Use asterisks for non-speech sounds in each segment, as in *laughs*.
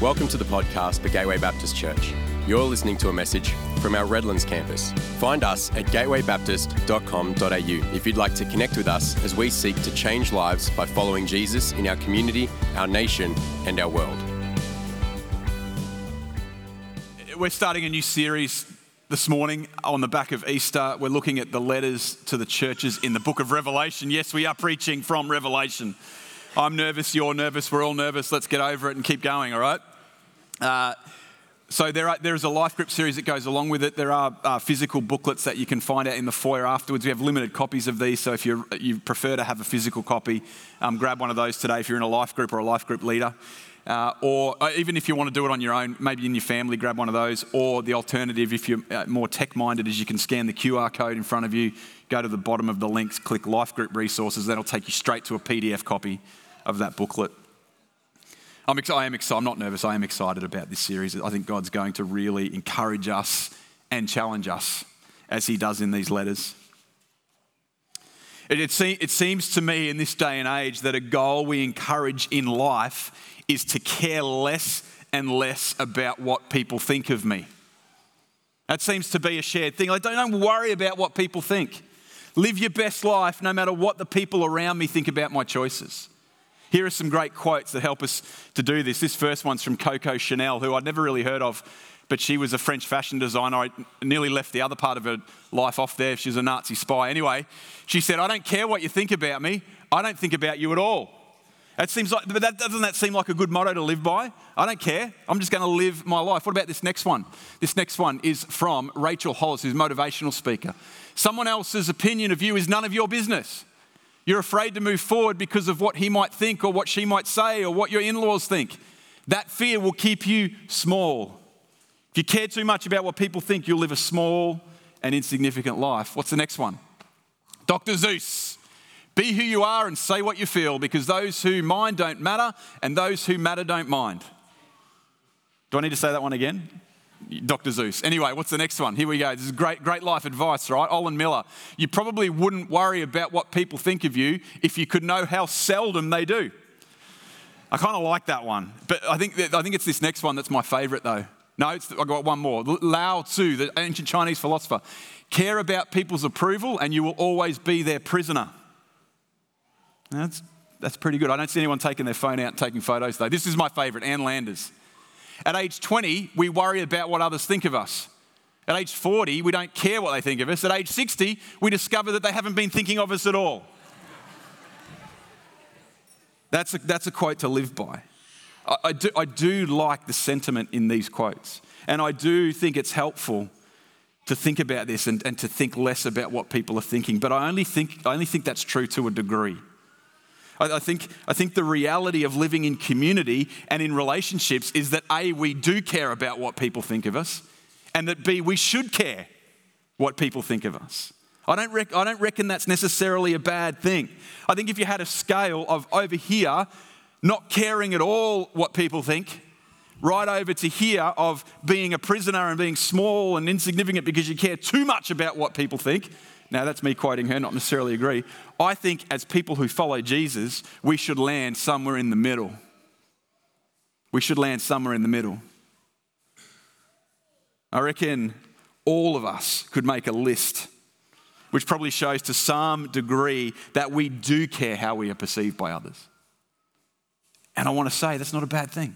Welcome to the podcast for Gateway Baptist Church. You're listening to a message from our Redlands campus. Find us at gatewaybaptist.com.au if you'd like to connect with us as we seek to change lives by following Jesus in our community, our nation, and our world. We're starting a new series this morning on the back of Easter. We're looking at the letters to the churches in the book of Revelation. Yes, we are preaching from Revelation. I'm nervous, you're nervous, we're all nervous. Let's get over it and keep going, all right? Uh, so there, are, there is a life group series that goes along with it. There are uh, physical booklets that you can find out in the foyer afterwards. We have limited copies of these, so if you you prefer to have a physical copy, um, grab one of those today if you're in a life group or a life group leader. Uh, or uh, even if you want to do it on your own, maybe in your family, grab one of those. Or the alternative, if you're uh, more tech minded, is you can scan the QR code in front of you, go to the bottom of the links, click life group resources, that'll take you straight to a PDF copy of that booklet. I'm I am excited. I'm not nervous. I am excited about this series. I think God's going to really encourage us and challenge us as He does in these letters. It, it, se- it seems to me in this day and age that a goal we encourage in life is to care less and less about what people think of me. That seems to be a shared thing. Like, don't, don't worry about what people think. Live your best life no matter what the people around me think about my choices. Here are some great quotes that help us to do this. This first one's from Coco Chanel, who I'd never really heard of, but she was a French fashion designer. I nearly left the other part of her life off there. She's a Nazi spy. Anyway, she said, I don't care what you think about me, I don't think about you at all. That seems like, but that, doesn't that seem like a good motto to live by? I don't care. I'm just going to live my life. What about this next one? This next one is from Rachel Hollis, who's a motivational speaker. Someone else's opinion of you is none of your business. You're afraid to move forward because of what he might think or what she might say or what your in laws think. That fear will keep you small. If you care too much about what people think, you'll live a small and insignificant life. What's the next one? Dr. Seuss. Be who you are and say what you feel because those who mind don't matter and those who matter don't mind. Do I need to say that one again? Dr. Seuss. Anyway, what's the next one? Here we go. This is great, great life advice, right? Olin Miller. You probably wouldn't worry about what people think of you if you could know how seldom they do. I kind of like that one, but I think I think it's this next one that's my favourite though. No, I've got one more. Lao Tzu, the ancient Chinese philosopher. Care about people's approval, and you will always be their prisoner. That's that's pretty good. I don't see anyone taking their phone out and taking photos though. This is my favourite. Ann Landers. At age 20, we worry about what others think of us. At age 40, we don't care what they think of us. At age 60, we discover that they haven't been thinking of us at all. That's a, that's a quote to live by. I, I, do, I do like the sentiment in these quotes, and I do think it's helpful to think about this and, and to think less about what people are thinking. But I only think, I only think that's true to a degree. I think, I think the reality of living in community and in relationships is that A, we do care about what people think of us, and that B, we should care what people think of us. I don't, rec- I don't reckon that's necessarily a bad thing. I think if you had a scale of over here, not caring at all what people think, right over to here of being a prisoner and being small and insignificant because you care too much about what people think, now, that's me quoting her, not necessarily agree. I think as people who follow Jesus, we should land somewhere in the middle. We should land somewhere in the middle. I reckon all of us could make a list, which probably shows to some degree that we do care how we are perceived by others. And I want to say that's not a bad thing.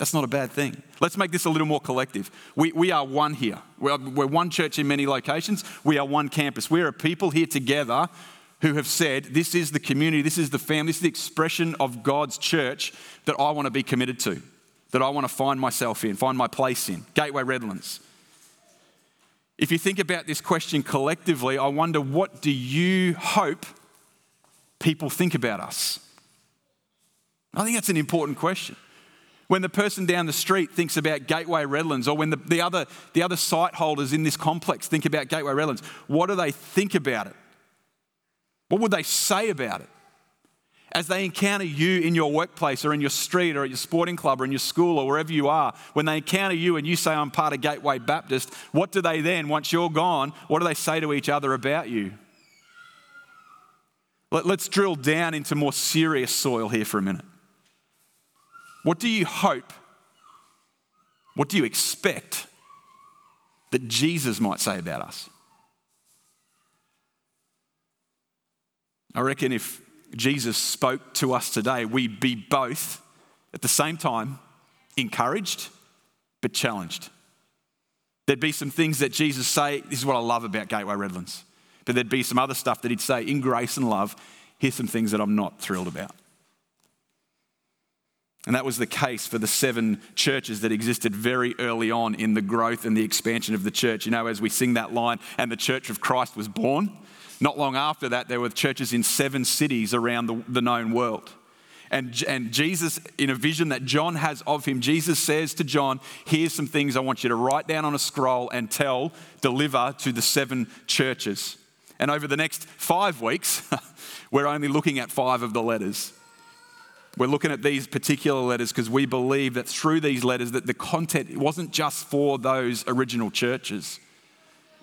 That's not a bad thing. Let's make this a little more collective. We, we are one here. We're, we're one church in many locations. We are one campus. We are a people here together who have said, This is the community, this is the family, this is the expression of God's church that I want to be committed to, that I want to find myself in, find my place in. Gateway Redlands. If you think about this question collectively, I wonder what do you hope people think about us? I think that's an important question. When the person down the street thinks about Gateway Redlands, or when the, the, other, the other site holders in this complex think about Gateway Redlands, what do they think about it? What would they say about it? As they encounter you in your workplace or in your street or at your sporting club or in your school or wherever you are, when they encounter you and you say, I'm part of Gateway Baptist, what do they then, once you're gone, what do they say to each other about you? Let, us drill down into more serious soil here for a minute. What do you hope What do you expect that Jesus might say about us? I reckon if Jesus spoke to us today, we'd be both at the same time encouraged but challenged. There'd be some things that Jesus say, this is what I love about Gateway Redlands. But there'd be some other stuff that he'd say in grace and love, here's some things that I'm not thrilled about. And that was the case for the seven churches that existed very early on in the growth and the expansion of the church. You know, as we sing that line, and the church of Christ was born, not long after that, there were churches in seven cities around the, the known world. And, and Jesus, in a vision that John has of him, Jesus says to John, Here's some things I want you to write down on a scroll and tell, deliver to the seven churches. And over the next five weeks, *laughs* we're only looking at five of the letters. We're looking at these particular letters because we believe that through these letters that the content wasn't just for those original churches,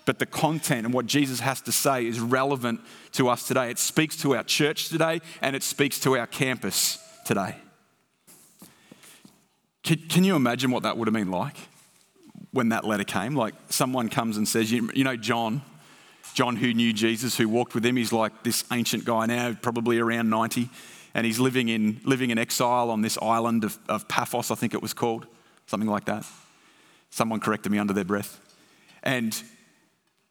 but the content and what Jesus has to say is relevant to us today. It speaks to our church today and it speaks to our campus today. Can, can you imagine what that would have been like when that letter came? Like someone comes and says, you, you know, John, John who knew Jesus, who walked with him, he's like this ancient guy now, probably around 90 and he's living in, living in exile on this island of, of Paphos, I think it was called, something like that. Someone corrected me under their breath. And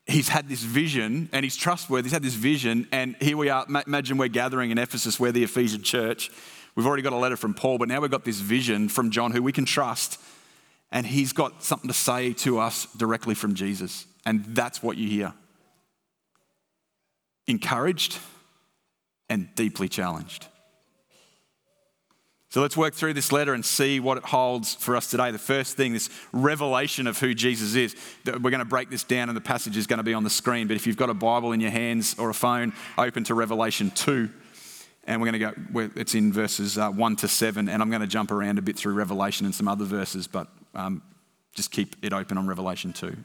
he's had this vision and he's trustworthy. He's had this vision, and here we are. Imagine we're gathering in Ephesus, where the Ephesian church. We've already got a letter from Paul, but now we've got this vision from John, who we can trust, and he's got something to say to us directly from Jesus. And that's what you hear encouraged and deeply challenged. So let's work through this letter and see what it holds for us today. The first thing, this revelation of who Jesus is. We're going to break this down, and the passage is going to be on the screen. But if you've got a Bible in your hands or a phone, open to Revelation 2. And we're going to go, it's in verses uh, 1 to 7. And I'm going to jump around a bit through Revelation and some other verses, but um, just keep it open on Revelation 2.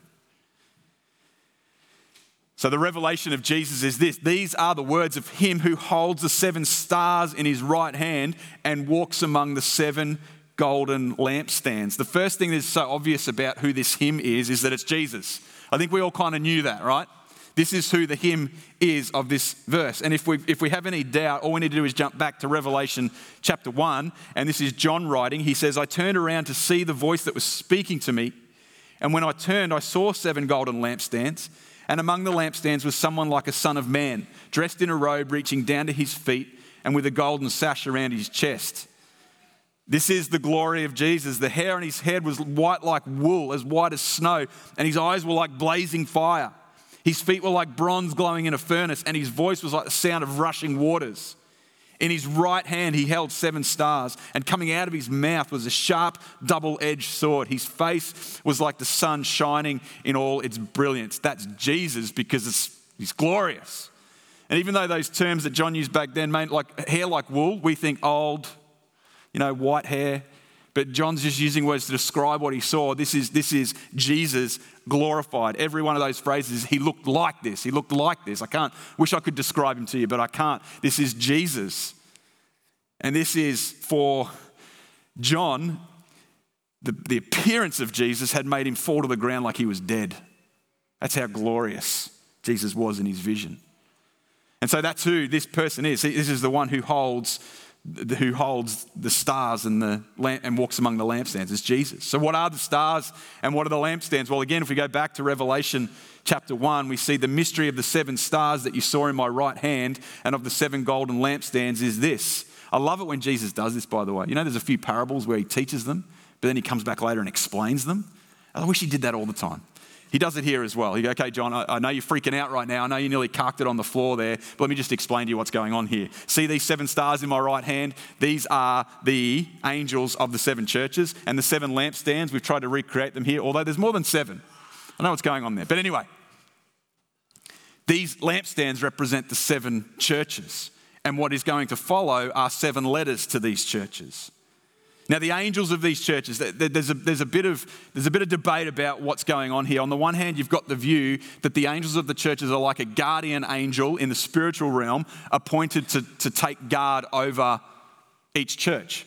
So, the revelation of Jesus is this these are the words of him who holds the seven stars in his right hand and walks among the seven golden lampstands. The first thing that's so obvious about who this him is is that it's Jesus. I think we all kind of knew that, right? This is who the him is of this verse. And if we, if we have any doubt, all we need to do is jump back to Revelation chapter 1. And this is John writing. He says, I turned around to see the voice that was speaking to me. And when I turned, I saw seven golden lampstands. And among the lampstands was someone like a son of man, dressed in a robe reaching down to his feet and with a golden sash around his chest. This is the glory of Jesus. The hair on his head was white like wool, as white as snow, and his eyes were like blazing fire. His feet were like bronze glowing in a furnace, and his voice was like the sound of rushing waters. In his right hand, he held seven stars, and coming out of his mouth was a sharp, double edged sword. His face was like the sun shining in all its brilliance. That's Jesus because he's glorious. And even though those terms that John used back then like hair like wool, we think old, you know, white hair. But John's just using words to describe what he saw. This is, this is Jesus glorified. Every one of those phrases, he looked like this. He looked like this. I can't, wish I could describe him to you, but I can't. This is Jesus. And this is for John, the, the appearance of Jesus had made him fall to the ground like he was dead. That's how glorious Jesus was in his vision. And so that's who this person is. This is the one who holds who holds the stars and, the lamp, and walks among the lampstands is Jesus. So, what are the stars and what are the lampstands? Well, again, if we go back to Revelation chapter 1, we see the mystery of the seven stars that you saw in my right hand and of the seven golden lampstands is this. I love it when Jesus does this, by the way. You know, there's a few parables where he teaches them, but then he comes back later and explains them. I wish he did that all the time. He does it here as well. He goes, okay, John, I, I know you're freaking out right now. I know you nearly carked it on the floor there, but let me just explain to you what's going on here. See these seven stars in my right hand? These are the angels of the seven churches. And the seven lampstands, we've tried to recreate them here, although there's more than seven. I know what's going on there. But anyway, these lampstands represent the seven churches. And what is going to follow are seven letters to these churches. Now, the angels of these churches, there's a, there's, a bit of, there's a bit of debate about what's going on here. On the one hand, you've got the view that the angels of the churches are like a guardian angel in the spiritual realm appointed to, to take guard over each church.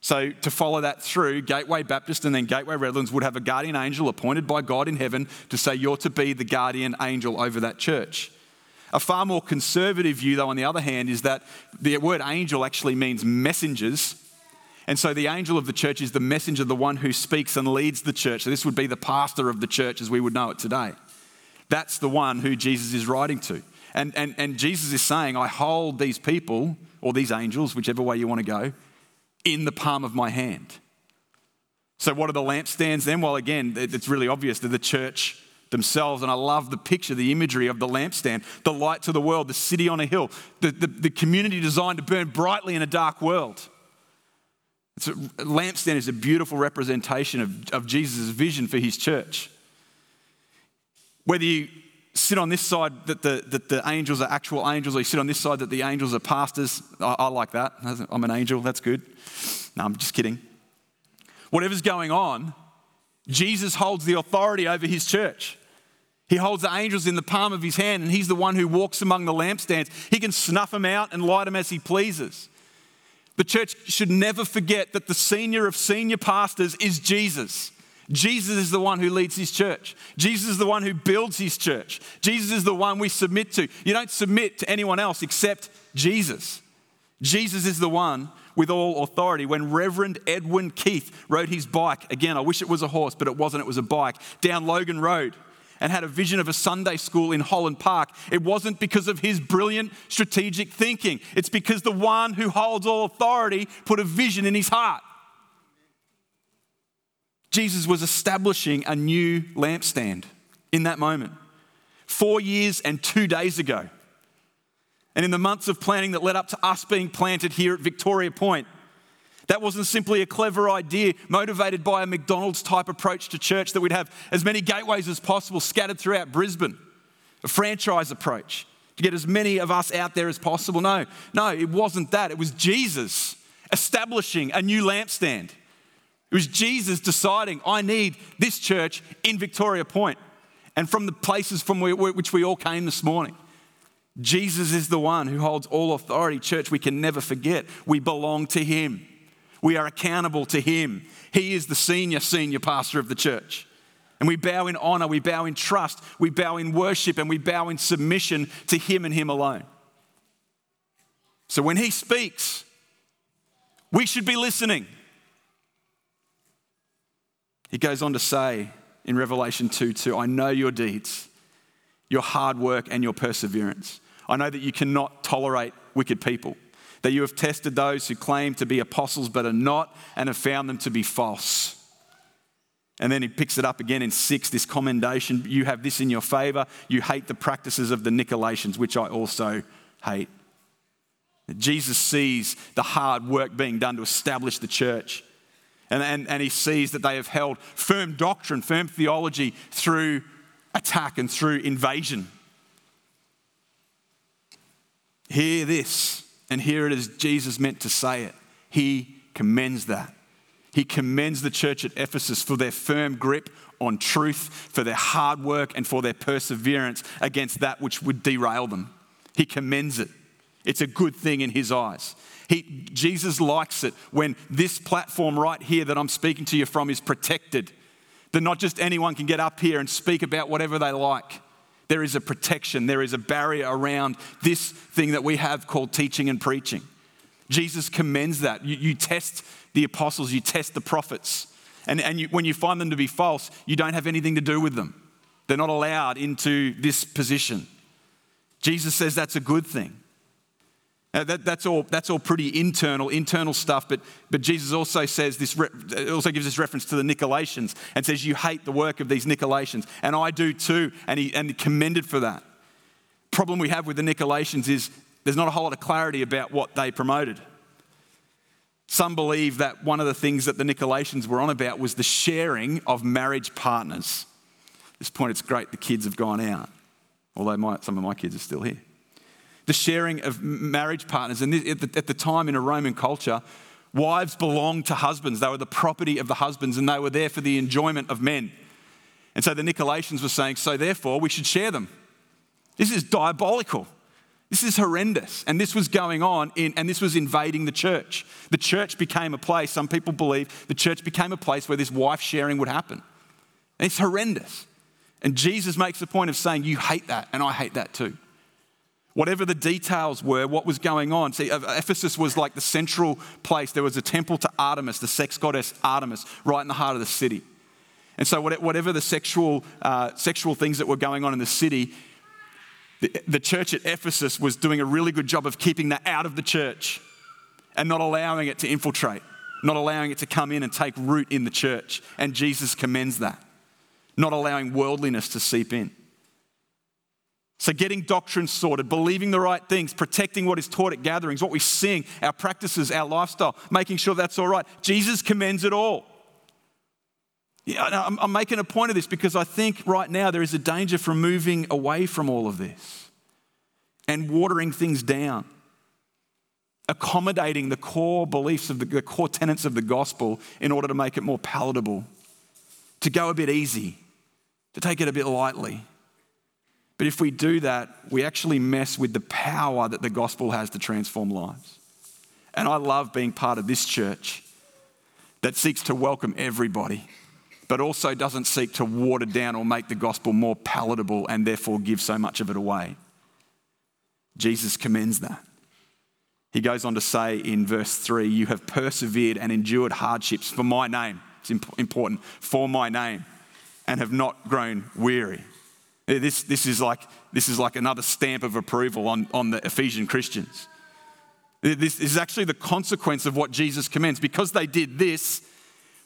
So, to follow that through, Gateway Baptist and then Gateway Redlands would have a guardian angel appointed by God in heaven to say, You're to be the guardian angel over that church. A far more conservative view, though, on the other hand, is that the word angel actually means messengers. And so the angel of the church is the messenger, the one who speaks and leads the church. So this would be the pastor of the church as we would know it today. That's the one who Jesus is writing to. And, and, and Jesus is saying, I hold these people, or these angels, whichever way you want to go, in the palm of my hand. So, what are the lampstands then? Well, again, it's really obvious. They're the church themselves. And I love the picture, the imagery of the lampstand, the light to the world, the city on a hill, the, the, the community designed to burn brightly in a dark world. A lampstand is a beautiful representation of, of Jesus' vision for his church. Whether you sit on this side that the, that the angels are actual angels, or you sit on this side that the angels are pastors. I, I like that. I'm an angel, that's good. No, I'm just kidding. Whatever's going on, Jesus holds the authority over his church. He holds the angels in the palm of his hand, and he's the one who walks among the lampstands. He can snuff them out and light them as he pleases. The church should never forget that the senior of senior pastors is Jesus. Jesus is the one who leads his church. Jesus is the one who builds his church. Jesus is the one we submit to. You don't submit to anyone else except Jesus. Jesus is the one with all authority. When Reverend Edwin Keith rode his bike, again, I wish it was a horse, but it wasn't, it was a bike, down Logan Road and had a vision of a Sunday school in Holland Park, it wasn't because of his brilliant strategic thinking. It's because the one who holds all authority put a vision in his heart. Jesus was establishing a new lampstand in that moment. Four years and two days ago. And in the months of planning that led up to us being planted here at Victoria Point, that wasn't simply a clever idea motivated by a McDonald's type approach to church that we'd have as many gateways as possible scattered throughout Brisbane, a franchise approach to get as many of us out there as possible. No, no, it wasn't that. It was Jesus establishing a new lampstand. It was Jesus deciding, I need this church in Victoria Point and from the places from which we all came this morning. Jesus is the one who holds all authority. Church, we can never forget we belong to Him. We are accountable to Him. He is the senior, senior pastor of the church. And we bow in honor, we bow in trust, we bow in worship, and we bow in submission to Him and Him alone. So when He speaks, we should be listening. He goes on to say in Revelation 2 2, I know your deeds, your hard work, and your perseverance. I know that you cannot tolerate wicked people, that you have tested those who claim to be apostles but are not, and have found them to be false. And then he picks it up again in six this commendation. You have this in your favor. You hate the practices of the Nicolaitans, which I also hate. Jesus sees the hard work being done to establish the church. And, and, and he sees that they have held firm doctrine, firm theology through attack and through invasion. Hear this, and here it is Jesus meant to say it. He commends that. He commends the church at Ephesus for their firm grip on truth, for their hard work, and for their perseverance against that which would derail them. He commends it. It's a good thing in his eyes. He, Jesus likes it when this platform right here that I'm speaking to you from is protected. That not just anyone can get up here and speak about whatever they like. There is a protection, there is a barrier around this thing that we have called teaching and preaching. Jesus commends that. You, you test the apostles, you test the prophets. And, and you, when you find them to be false, you don't have anything to do with them. They're not allowed into this position. Jesus says that's a good thing. Uh, that, that's, all, that's all pretty internal, internal stuff, but, but Jesus also says this, also gives this reference to the Nicolaitans and says, You hate the work of these Nicolaitans, and I do too, and he, and commended for that. Problem we have with the Nicolaitans is there's not a whole lot of clarity about what they promoted. Some believe that one of the things that the Nicolaitans were on about was the sharing of marriage partners. At this point, it's great the kids have gone out, although my, some of my kids are still here the sharing of marriage partners. And at the time in a Roman culture, wives belonged to husbands. They were the property of the husbands and they were there for the enjoyment of men. And so the Nicolaitans were saying, so therefore we should share them. This is diabolical. This is horrendous. And this was going on, in, and this was invading the church. The church became a place, some people believe, the church became a place where this wife sharing would happen. And it's horrendous. And Jesus makes the point of saying, You hate that, and I hate that too. Whatever the details were, what was going on. See, Ephesus was like the central place. There was a temple to Artemis, the sex goddess Artemis, right in the heart of the city. And so, whatever the sexual, uh, sexual things that were going on in the city, the, the church at Ephesus was doing a really good job of keeping that out of the church and not allowing it to infiltrate, not allowing it to come in and take root in the church. And Jesus commends that, not allowing worldliness to seep in. So, getting doctrine sorted, believing the right things, protecting what is taught at gatherings, what we sing, our practices, our lifestyle, making sure that's all right. Jesus commends it all. Yeah, I'm, making a point of this because I think right now there is a danger from moving away from all of this and watering things down, accommodating the core beliefs of the, the core tenets of the gospel in order to make it more palatable, to go a bit easy, to take it a bit lightly. But if we do that, we actually mess with the power that the gospel has to transform lives. And I love being part of this church that seeks to welcome everybody but also doesn't seek to water down or make the gospel more palatable and therefore give so much of it away. Jesus commends that. He goes on to say in verse 3 You have persevered and endured hardships for my name. It's important, for my name, and have not grown weary. This, this, is, like, this is like another stamp of approval on, on the Ephesian Christians. This is actually the consequence of what Jesus commends. Because they did this,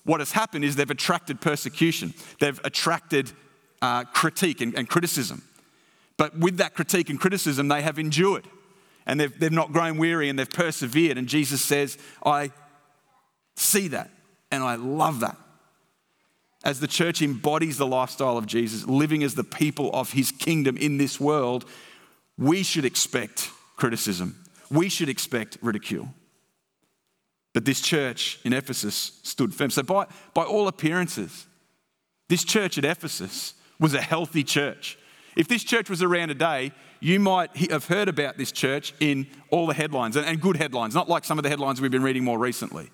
what has happened is they've attracted persecution, they've attracted uh, critique and, and criticism. But with that critique and criticism, they have endured and they've, they've not grown weary and they've persevered. And Jesus says, I see that and I love that. As the church embodies the lifestyle of Jesus, living as the people of his kingdom in this world, we should expect criticism. We should expect ridicule. But this church in Ephesus stood firm. So, by, by all appearances, this church at Ephesus was a healthy church. If this church was around today, you might have heard about this church in all the headlines, and, and good headlines, not like some of the headlines we've been reading more recently,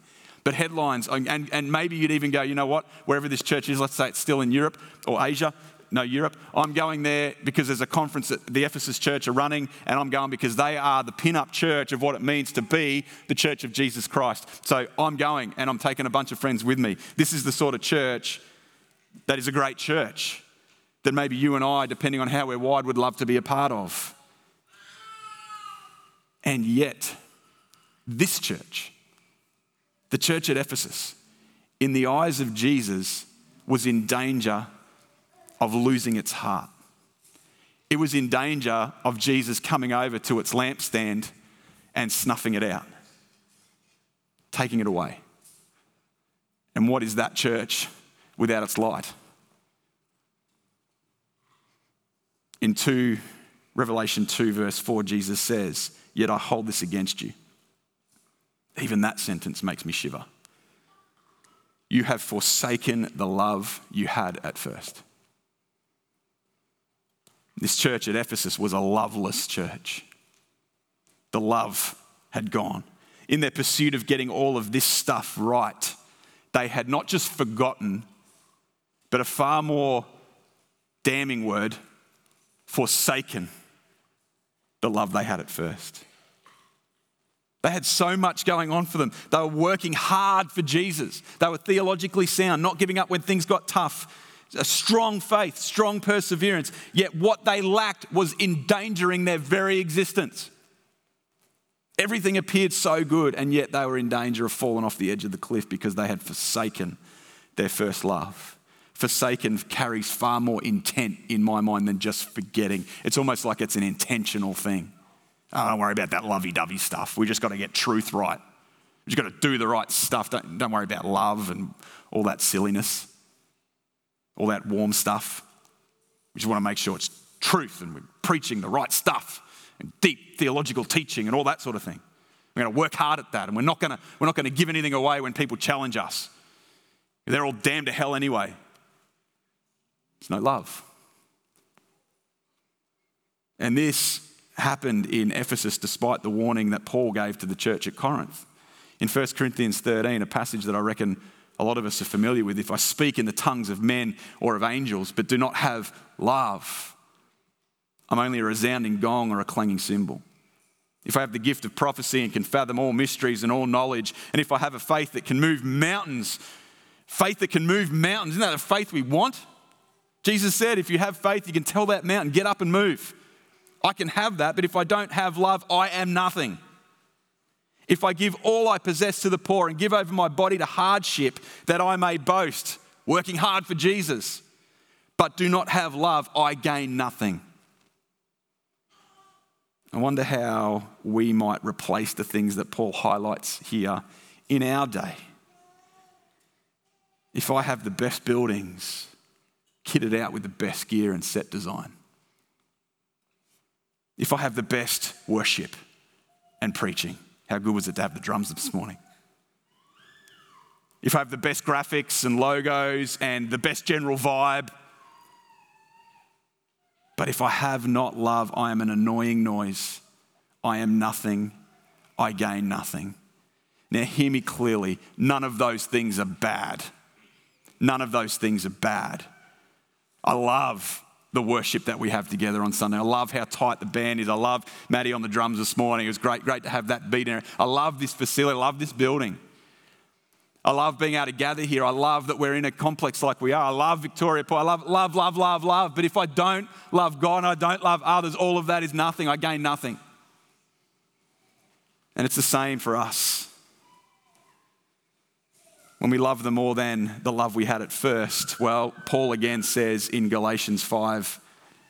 but headlines. And, and maybe you'd even go, you know what, wherever this church is, let's say it's still in Europe or Asia, no, Europe. I'm going there because there's a conference that the Ephesus church are running, and I'm going because they are the pin up church of what it means to be the church of Jesus Christ. So I'm going and I'm taking a bunch of friends with me. This is the sort of church that is a great church that maybe you and I, depending on how we're wired, would love to be a part of. And yet, this church, the church at Ephesus, in the eyes of Jesus, was in danger of losing its heart. It was in danger of Jesus coming over to its lampstand and snuffing it out, taking it away. And what is that church without its light? In 2 Revelation 2 verse 4 Jesus says, "Yet I hold this against you." Even that sentence makes me shiver. You have forsaken the love you had at first. This church at Ephesus was a loveless church. The love had gone. In their pursuit of getting all of this stuff right, they had not just forgotten, but a far more damning word, forsaken the love they had at first. They had so much going on for them. They were working hard for Jesus. They were theologically sound, not giving up when things got tough a strong faith, strong perseverance, yet what they lacked was endangering their very existence. Everything appeared so good, and yet they were in danger of falling off the edge of the cliff because they had forsaken their first love. Forsaken carries far more intent in my mind than just forgetting. It's almost like it's an intentional thing. Don't worry about that lovey dovey stuff. We just got to get truth right. We just got to do the right stuff. Don't, don't worry about love and all that silliness all that warm stuff. We just want to make sure it's truth and we're preaching the right stuff and deep theological teaching and all that sort of thing. We're going to work hard at that and we're not going to, we're not going to give anything away when people challenge us. They're all damned to hell anyway. There's no love. And this happened in Ephesus despite the warning that Paul gave to the church at Corinth. In 1 Corinthians 13, a passage that I reckon a lot of us are familiar with if I speak in the tongues of men or of angels, but do not have love, I'm only a resounding gong or a clanging cymbal. If I have the gift of prophecy and can fathom all mysteries and all knowledge, and if I have a faith that can move mountains, faith that can move mountains, isn't that the faith we want? Jesus said, if you have faith, you can tell that mountain, get up and move. I can have that, but if I don't have love, I am nothing. If I give all I possess to the poor and give over my body to hardship that I may boast, working hard for Jesus, but do not have love, I gain nothing. I wonder how we might replace the things that Paul highlights here in our day. If I have the best buildings, kitted out with the best gear and set design, if I have the best worship and preaching, how good was it to have the drums this morning? If I have the best graphics and logos and the best general vibe, but if I have not love, I am an annoying noise. I am nothing. I gain nothing. Now, hear me clearly. None of those things are bad. None of those things are bad. I love the worship that we have together on Sunday. I love how tight the band is. I love Maddie on the drums this morning. It was great, great to have that beat in. I love this facility. I love this building. I love being able to gather here. I love that we're in a complex like we are. I love Victoria Point. I love, love, love, love, love. But if I don't love God and I don't love others, all of that is nothing. I gain nothing. And it's the same for us. When we love them more than the love we had at first, well, Paul again says in Galatians 5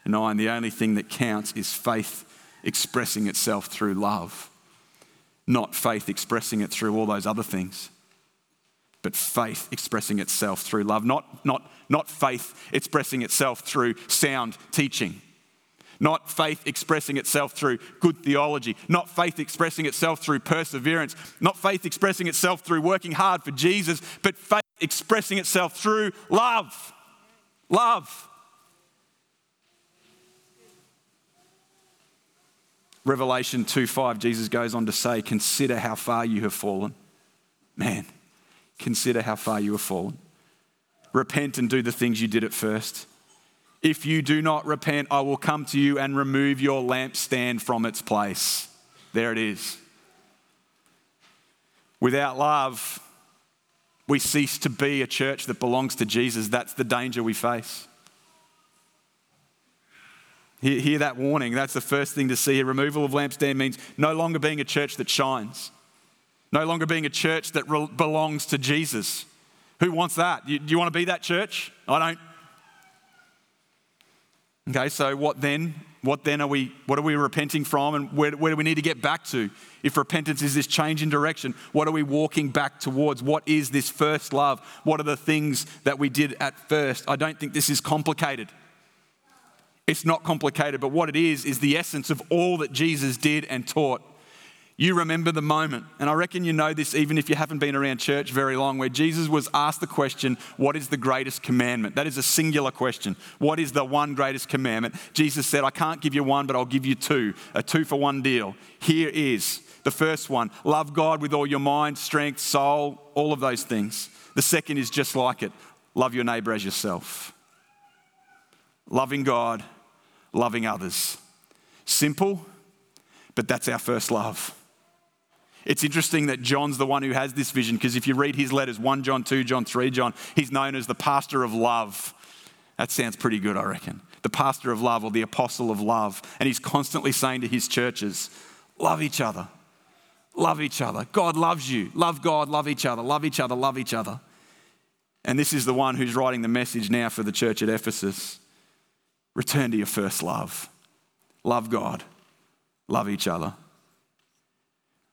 9, the only thing that counts is faith expressing itself through love, not faith expressing it through all those other things but faith expressing itself through love, not, not, not faith expressing itself through sound teaching, not faith expressing itself through good theology, not faith expressing itself through perseverance, not faith expressing itself through working hard for Jesus, but faith expressing itself through love. Love. Revelation 2 5, Jesus goes on to say, Consider how far you have fallen. Man, consider how far you have fallen. Repent and do the things you did at first. If you do not repent, I will come to you and remove your lampstand from its place. There it is. Without love, we cease to be a church that belongs to Jesus. That's the danger we face. Hear, hear that warning. That's the first thing to see. Removal of lampstand means no longer being a church that shines no longer being a church that re- belongs to Jesus. Who wants that? You, do you want to be that church? I don't. Okay, so what then? What then are we? What are we repenting from, and where, where do we need to get back to? If repentance is this change in direction, what are we walking back towards? What is this first love? What are the things that we did at first? I don't think this is complicated. It's not complicated, but what it is is the essence of all that Jesus did and taught. You remember the moment, and I reckon you know this even if you haven't been around church very long, where Jesus was asked the question, What is the greatest commandment? That is a singular question. What is the one greatest commandment? Jesus said, I can't give you one, but I'll give you two, a two for one deal. Here is the first one love God with all your mind, strength, soul, all of those things. The second is just like it love your neighbor as yourself. Loving God, loving others. Simple, but that's our first love. It's interesting that John's the one who has this vision because if you read his letters 1 John, 2 John, 3 John, he's known as the pastor of love. That sounds pretty good, I reckon. The pastor of love or the apostle of love. And he's constantly saying to his churches, love each other. Love each other. God loves you. Love God, love each other. Love each other, love each other. And this is the one who's writing the message now for the church at Ephesus. Return to your first love. Love God, love each other.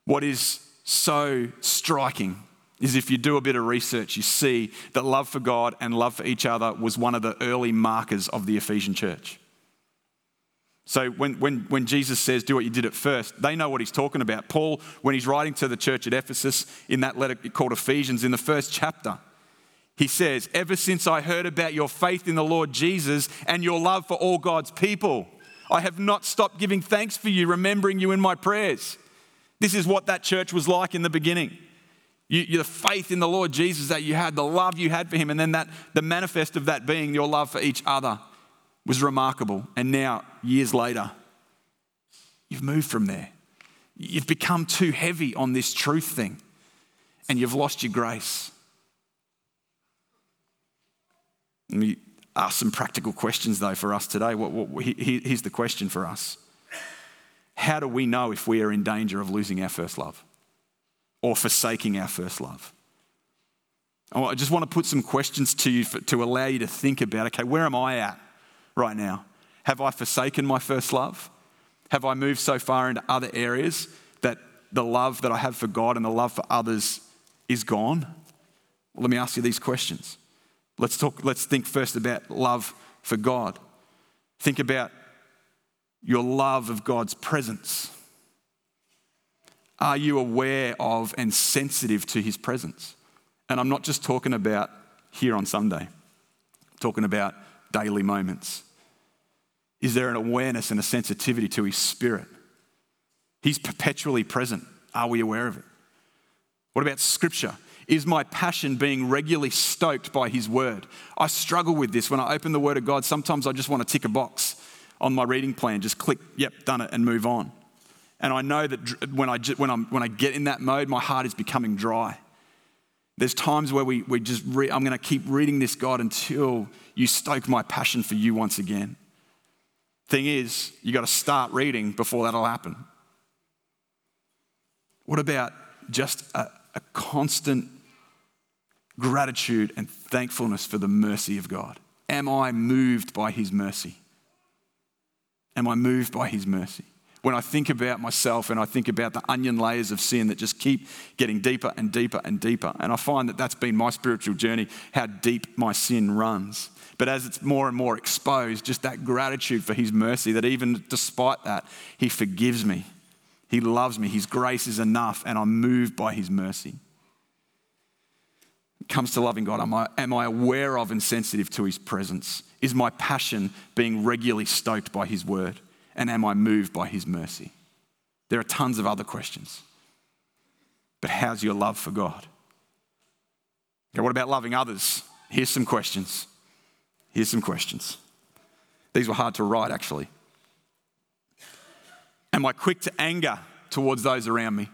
What is so striking is if you do a bit of research, you see that love for God and love for each other was one of the early markers of the Ephesian church. So when, when, when Jesus says, do what you did at first, they know what he's talking about. Paul, when he's writing to the church at Ephesus in that letter called Ephesians, in the first chapter, he says, Ever since I heard about your faith in the Lord Jesus and your love for all God's people, I have not stopped giving thanks for you, remembering you in my prayers. This is what that church was like in the beginning. You, the faith in the Lord Jesus that you had, the love you had for him, and then that the manifest of that being your love for each other was remarkable. And now, years later, you've moved from there. You've become too heavy on this truth thing, and you've lost your grace. Let me ask some practical questions, though, for us today. What, what, here's the question for us How do we know if we are in danger of losing our first love or forsaking our first love? Oh, I just want to put some questions to you for, to allow you to think about okay, where am I at right now? Have I forsaken my first love? Have I moved so far into other areas that the love that I have for God and the love for others is gone? Well, let me ask you these questions. Let's talk, let's think first about love for God. Think about your love of God's presence. Are you aware of and sensitive to his presence? And I'm not just talking about here on Sunday, I'm talking about daily moments. Is there an awareness and a sensitivity to his spirit? He's perpetually present. Are we aware of it? What about scripture? Is my passion being regularly stoked by His Word? I struggle with this when I open the Word of God. Sometimes I just want to tick a box on my reading plan, just click, yep, done it, and move on. And I know that when I, when, I'm, when I get in that mode, my heart is becoming dry. There's times where we, we just, re- I'm going to keep reading this, God, until you stoke my passion for you once again. Thing is, you got to start reading before that'll happen. What about just a, a constant gratitude and thankfulness for the mercy of God? Am I moved by His mercy? Am I moved by His mercy? When I think about myself and I think about the onion layers of sin that just keep getting deeper and deeper and deeper, and I find that that's been my spiritual journey, how deep my sin runs. But as it's more and more exposed, just that gratitude for His mercy, that even despite that, He forgives me. He loves me. His grace is enough, and I'm moved by His mercy comes to loving God, am I, am I aware of and sensitive to His presence? Is my passion being regularly stoked by His word? And am I moved by His mercy? There are tons of other questions. But how's your love for God? Okay, what about loving others? Here's some questions. Here's some questions. These were hard to write, actually. Am I quick to anger towards those around me?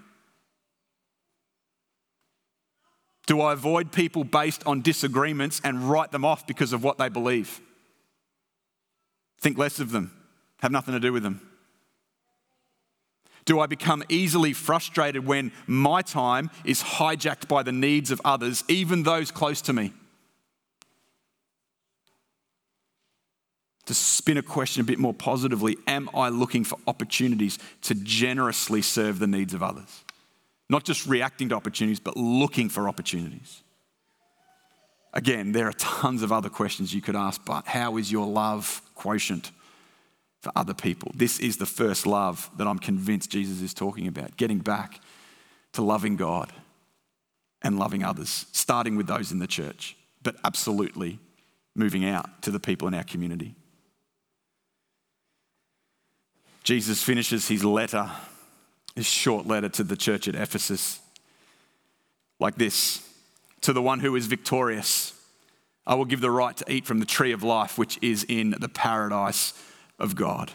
Do I avoid people based on disagreements and write them off because of what they believe? Think less of them, have nothing to do with them. Do I become easily frustrated when my time is hijacked by the needs of others, even those close to me? To spin a question a bit more positively, am I looking for opportunities to generously serve the needs of others? Not just reacting to opportunities, but looking for opportunities. Again, there are tons of other questions you could ask, but how is your love quotient for other people? This is the first love that I'm convinced Jesus is talking about getting back to loving God and loving others, starting with those in the church, but absolutely moving out to the people in our community. Jesus finishes his letter this short letter to the church at Ephesus like this To the one who is victorious, I will give the right to eat from the tree of life, which is in the paradise of God.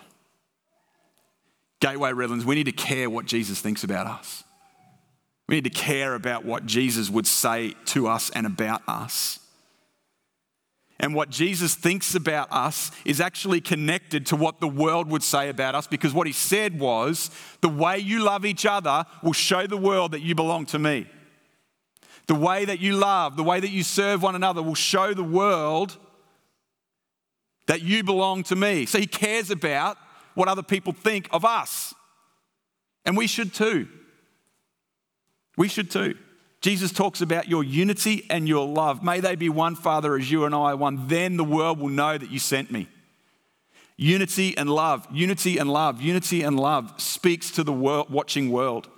Gateway Redlands, we need to care what Jesus thinks about us. We need to care about what Jesus would say to us and about us. And what Jesus thinks about us is actually connected to what the world would say about us because what he said was, the way you love each other will show the world that you belong to me. The way that you love, the way that you serve one another will show the world that you belong to me. So he cares about what other people think of us. And we should too. We should too. Jesus talks about your unity and your love. May they be one, Father, as you and I one. Then the world will know that you sent me. Unity and love, unity and love, unity and love speaks to the world, watching world.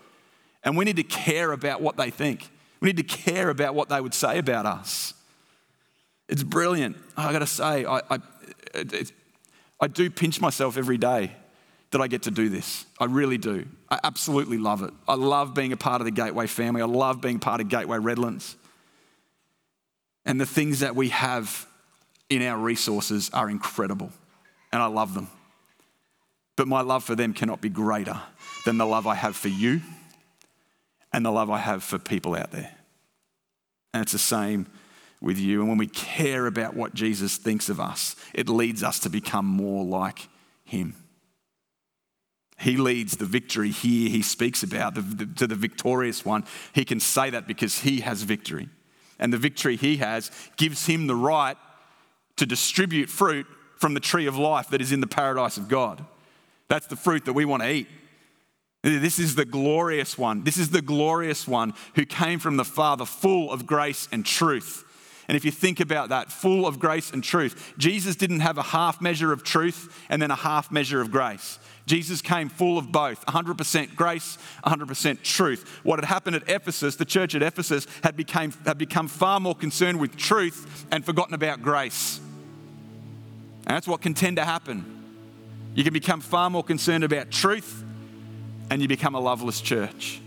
And we need to care about what they think. We need to care about what they would say about us. It's brilliant. I got to say, I, I, I do pinch myself every day that I get to do this. I really do. I absolutely love it. I love being a part of the Gateway family. I love being part of Gateway Redlands. And the things that we have in our resources are incredible, and I love them. But my love for them cannot be greater than the love I have for you and the love I have for people out there. And it's the same with you. And when we care about what Jesus thinks of us, it leads us to become more like him. He leads the victory here he speaks about, the, the, to the victorious one. He can say that because he has victory. And the victory he has gives him the right to distribute fruit from the tree of life that is in the paradise of God. That's the fruit that we want to eat. This is the glorious one. This is the glorious one who came from the Father, full of grace and truth. And if you think about that, full of grace and truth, Jesus didn't have a half measure of truth and then a half measure of grace. Jesus came full of both 100% grace, 100% truth. What had happened at Ephesus, the church at Ephesus, had, became, had become far more concerned with truth and forgotten about grace. And that's what can tend to happen. You can become far more concerned about truth and you become a loveless church.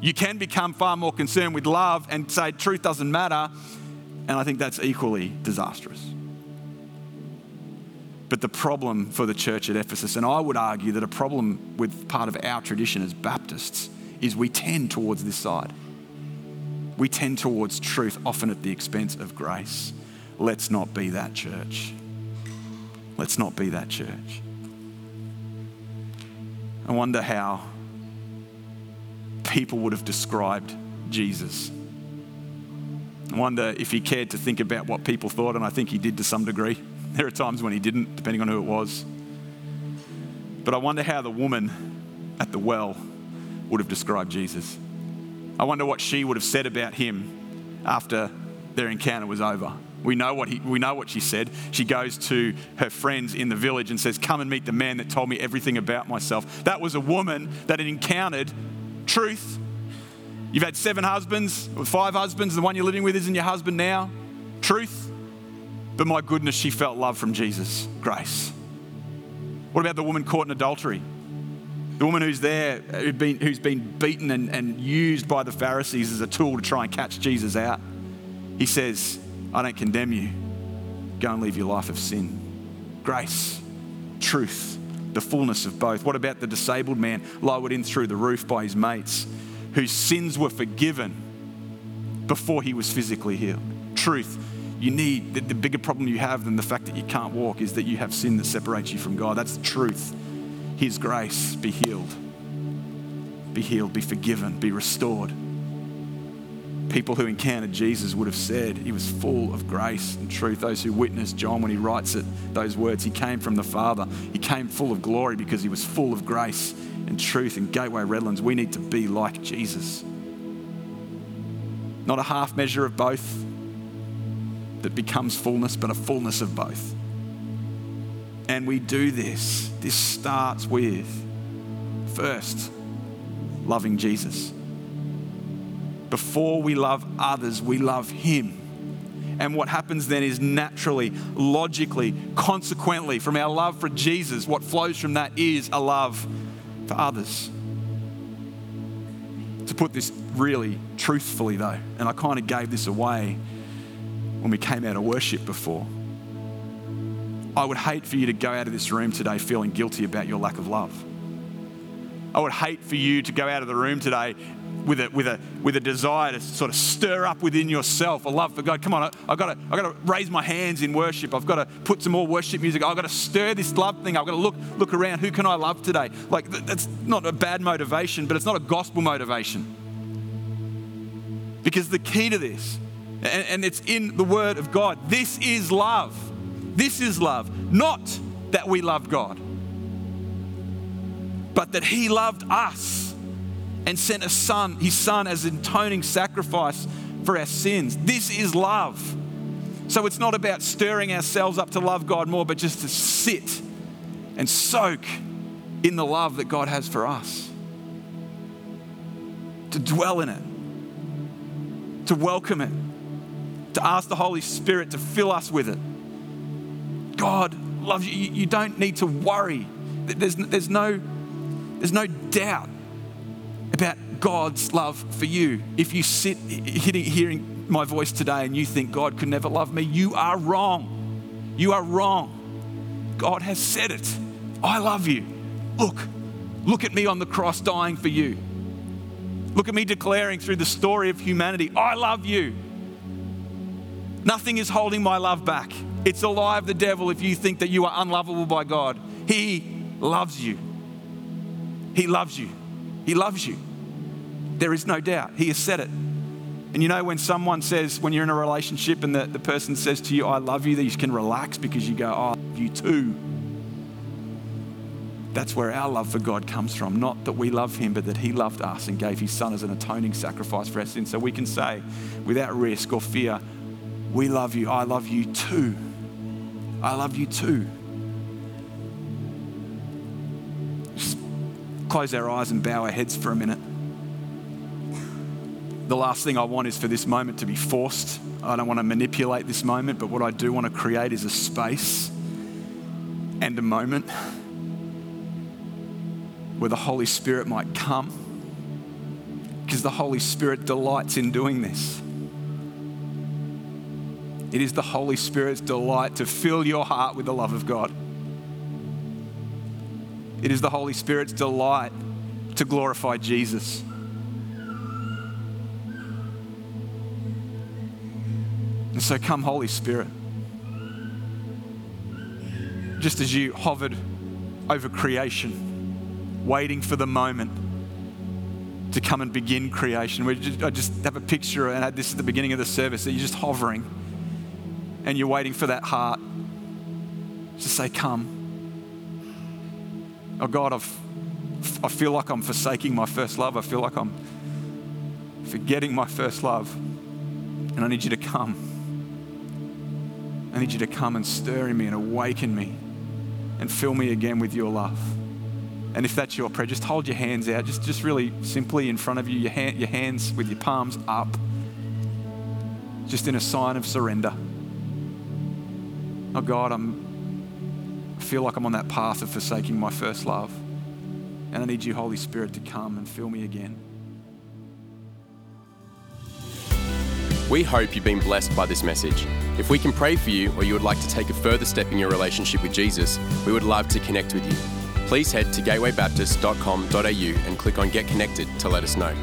You can become far more concerned with love and say truth doesn't matter, and I think that's equally disastrous. But the problem for the church at Ephesus, and I would argue that a problem with part of our tradition as Baptists, is we tend towards this side. We tend towards truth, often at the expense of grace. Let's not be that church. Let's not be that church. I wonder how people would have described Jesus. I wonder if he cared to think about what people thought, and I think he did to some degree. *laughs* There are times when he didn't, depending on who it was. But I wonder how the woman at the well would have described Jesus. I wonder what she would have said about him after their encounter was over. We know what, he, we know what she said. She goes to her friends in the village and says, Come and meet the man that told me everything about myself. That was a woman that had encountered truth. You've had seven husbands, five husbands, the one you're living with isn't your husband now. Truth. But my goodness, she felt love from Jesus, grace. What about the woman caught in adultery? The woman who's there, who's been, who's been beaten and, and used by the Pharisees as a tool to try and catch Jesus out. He says, I don't condemn you. Go and leave your life of sin. Grace, truth, the fullness of both. What about the disabled man lowered in through the roof by his mates, whose sins were forgiven before he was physically healed? Truth. You need, the, the bigger problem you have than the fact that you can't walk is that you have sin that separates you from God. That's the truth. His grace, be healed. Be healed, be forgiven, be restored people who encountered Jesus would have said he was full of grace and truth. Those who witnessed John when he writes it, those words, he came from the Father. He came full of glory because he was full of grace and truth. And Gateway Redlands, we need to be like Jesus. Not a half measure of both that becomes fullness, but a fullness of both. And we do this. This starts with first loving Jesus before we love others, we love Him. And what happens then is naturally, logically, consequently, from our love for Jesus, what flows from that is a love for others. To put this really truthfully, though, and I kind of gave this away when we came out of worship before. I would hate for you to go out of this room today feeling guilty about your lack of love. I would hate for you to go out of the room today with a, with a, with a desire to sort of stir up within yourself a love for God. Come on, I, I've got to, I've got to raise my hands in worship. I've got to put some more worship music. I've got to stir this love thing. I've got to look, look around. Who can I love today? Like, that's not a bad motivation, but it's not a gospel motivation. Because the key to this, and, and it's in the Word of God, this is love. This is love. Not that we love God, but that He loved us and sent a son, his son as an atoning sacrifice for our sins. This is love. So it's not about stirring ourselves up to love God more, but just to sit and soak in the love that God has for us. To dwell in it, to welcome it, to ask the Holy Spirit to fill us with it. God loves you. You don't need to worry. There's, there's, no, there's no doubt about God's love for you. If you sit hearing my voice today and you think God could never love me, you are wrong. You are wrong. God has said it. I love you. Look, look at me on the cross dying for you. Look at me declaring through the story of humanity, I love you. Nothing is holding my love back. It's a lie of the devil if you think that you are unlovable by God. He loves you. He loves you. He loves you. There is no doubt. He has said it. And you know, when someone says, when you're in a relationship and the, the person says to you, I love you, that you can relax because you go, oh, I love you too. That's where our love for God comes from. Not that we love Him, but that He loved us and gave His Son as an atoning sacrifice for our sins. So we can say, without risk or fear, We love you. I love you too. I love you too. Just close our eyes and bow our heads for a minute. The last thing I want is for this moment to be forced. I don't want to manipulate this moment, but what I do want to create is a space and a moment where the Holy Spirit might come. Because the Holy Spirit delights in doing this. It is the Holy Spirit's delight to fill your heart with the love of God. It is the Holy Spirit's delight to glorify Jesus. And so, come, Holy Spirit. Just as you hovered over creation waiting for the moment to come and begin creation. Just, I just have a picture, and this at the beginning of the service, that you're just hovering and you're waiting for that heart to say, Come. Oh God, I've, I feel like I'm forsaking my first love. I feel like I'm forgetting my first love. And I need you to come. I need you to come and stir in me and awaken me and fill me again with your love. And if that's your prayer, just hold your hands out, just, just really simply in front of you, your, hand, your hands with your palms up, just in a sign of surrender. Oh God, I'm, I feel like I'm on that path of forsaking my first love. And I need you, Holy Spirit, to come and fill me again. We hope you've been blessed by this message. If we can pray for you or you would like to take a further step in your relationship with Jesus, we would love to connect with you please head to gatewaybaptist.com.au and click on Get Connected to let us know.